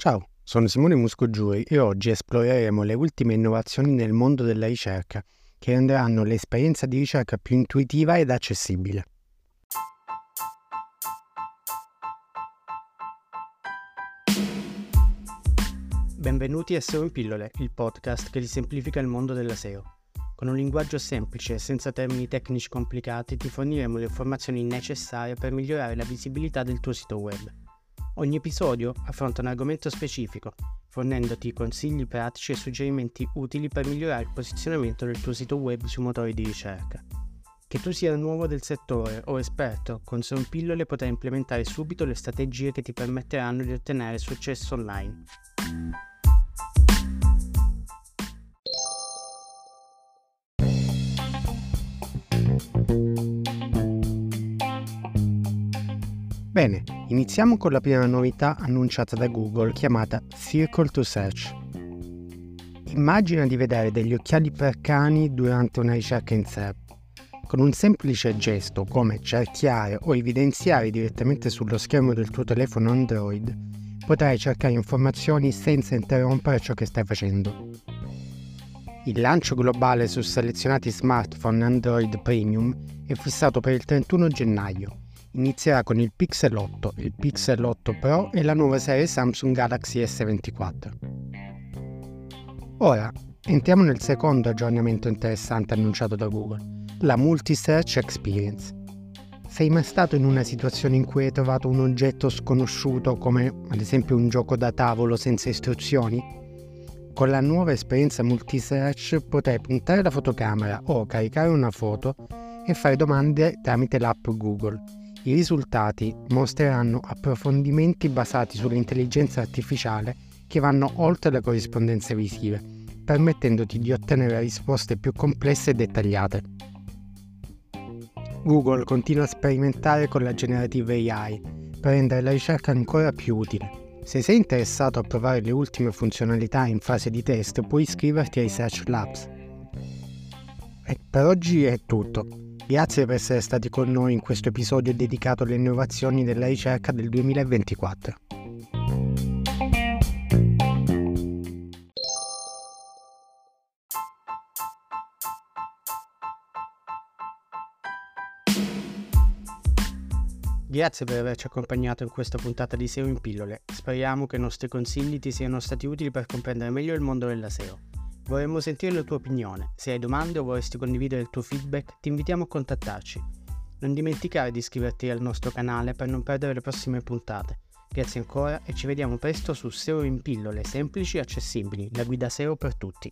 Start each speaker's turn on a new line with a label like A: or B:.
A: Ciao, sono Simone Muscogiuri e oggi esploreremo le ultime innovazioni nel mondo della ricerca che renderanno l'esperienza di ricerca più intuitiva ed accessibile. Benvenuti a SEO in pillole, il podcast che vi semplifica il mondo della SEO. Con un linguaggio semplice e senza termini tecnici complicati ti forniremo le informazioni necessarie per migliorare la visibilità del tuo sito web. Ogni episodio affronta un argomento specifico, fornendoti consigli pratici e suggerimenti utili per migliorare il posizionamento del tuo sito web sui motori di ricerca. Che tu sia nuovo del settore o esperto, con Son Pillole potrai implementare subito le strategie che ti permetteranno di ottenere successo online. Bene, iniziamo con la prima novità annunciata da Google chiamata Circle to Search. Immagina di vedere degli occhiali per cani durante una ricerca in SERP. Con un semplice gesto come cerchiare o evidenziare direttamente sullo schermo del tuo telefono Android, potrai cercare informazioni senza interrompere ciò che stai facendo. Il lancio globale su selezionati smartphone Android Premium è fissato per il 31 gennaio inizierà con il Pixel 8, il Pixel 8 Pro e la nuova serie Samsung Galaxy S24. Ora, entriamo nel secondo aggiornamento interessante annunciato da Google, la Multi-Search Experience. Sei mai stato in una situazione in cui hai trovato un oggetto sconosciuto come ad esempio un gioco da tavolo senza istruzioni? Con la nuova esperienza multi-search potrai puntare la fotocamera o caricare una foto e fare domande tramite l'app Google i risultati mostreranno approfondimenti basati sull'intelligenza artificiale che vanno oltre le corrispondenze visive, permettendoti di ottenere risposte più complesse e dettagliate. Google continua a sperimentare con la generative AI per rendere la ricerca ancora più utile. Se sei interessato a provare le ultime funzionalità in fase di test, puoi iscriverti ai Search Labs. E per oggi è tutto. Grazie per essere stati con noi in questo episodio dedicato alle innovazioni della ricerca del 2024. Grazie per averci accompagnato in questa puntata di SEO in pillole. Speriamo che i nostri consigli ti siano stati utili per comprendere meglio il mondo della SEO. Vorremmo sentire la tua opinione. Se hai domande o vorresti condividere il tuo feedback, ti invitiamo a contattarci. Non dimenticare di iscriverti al nostro canale per non perdere le prossime puntate. Grazie ancora e ci vediamo presto su SEO in pillole semplici e accessibili, la guida SEO per tutti.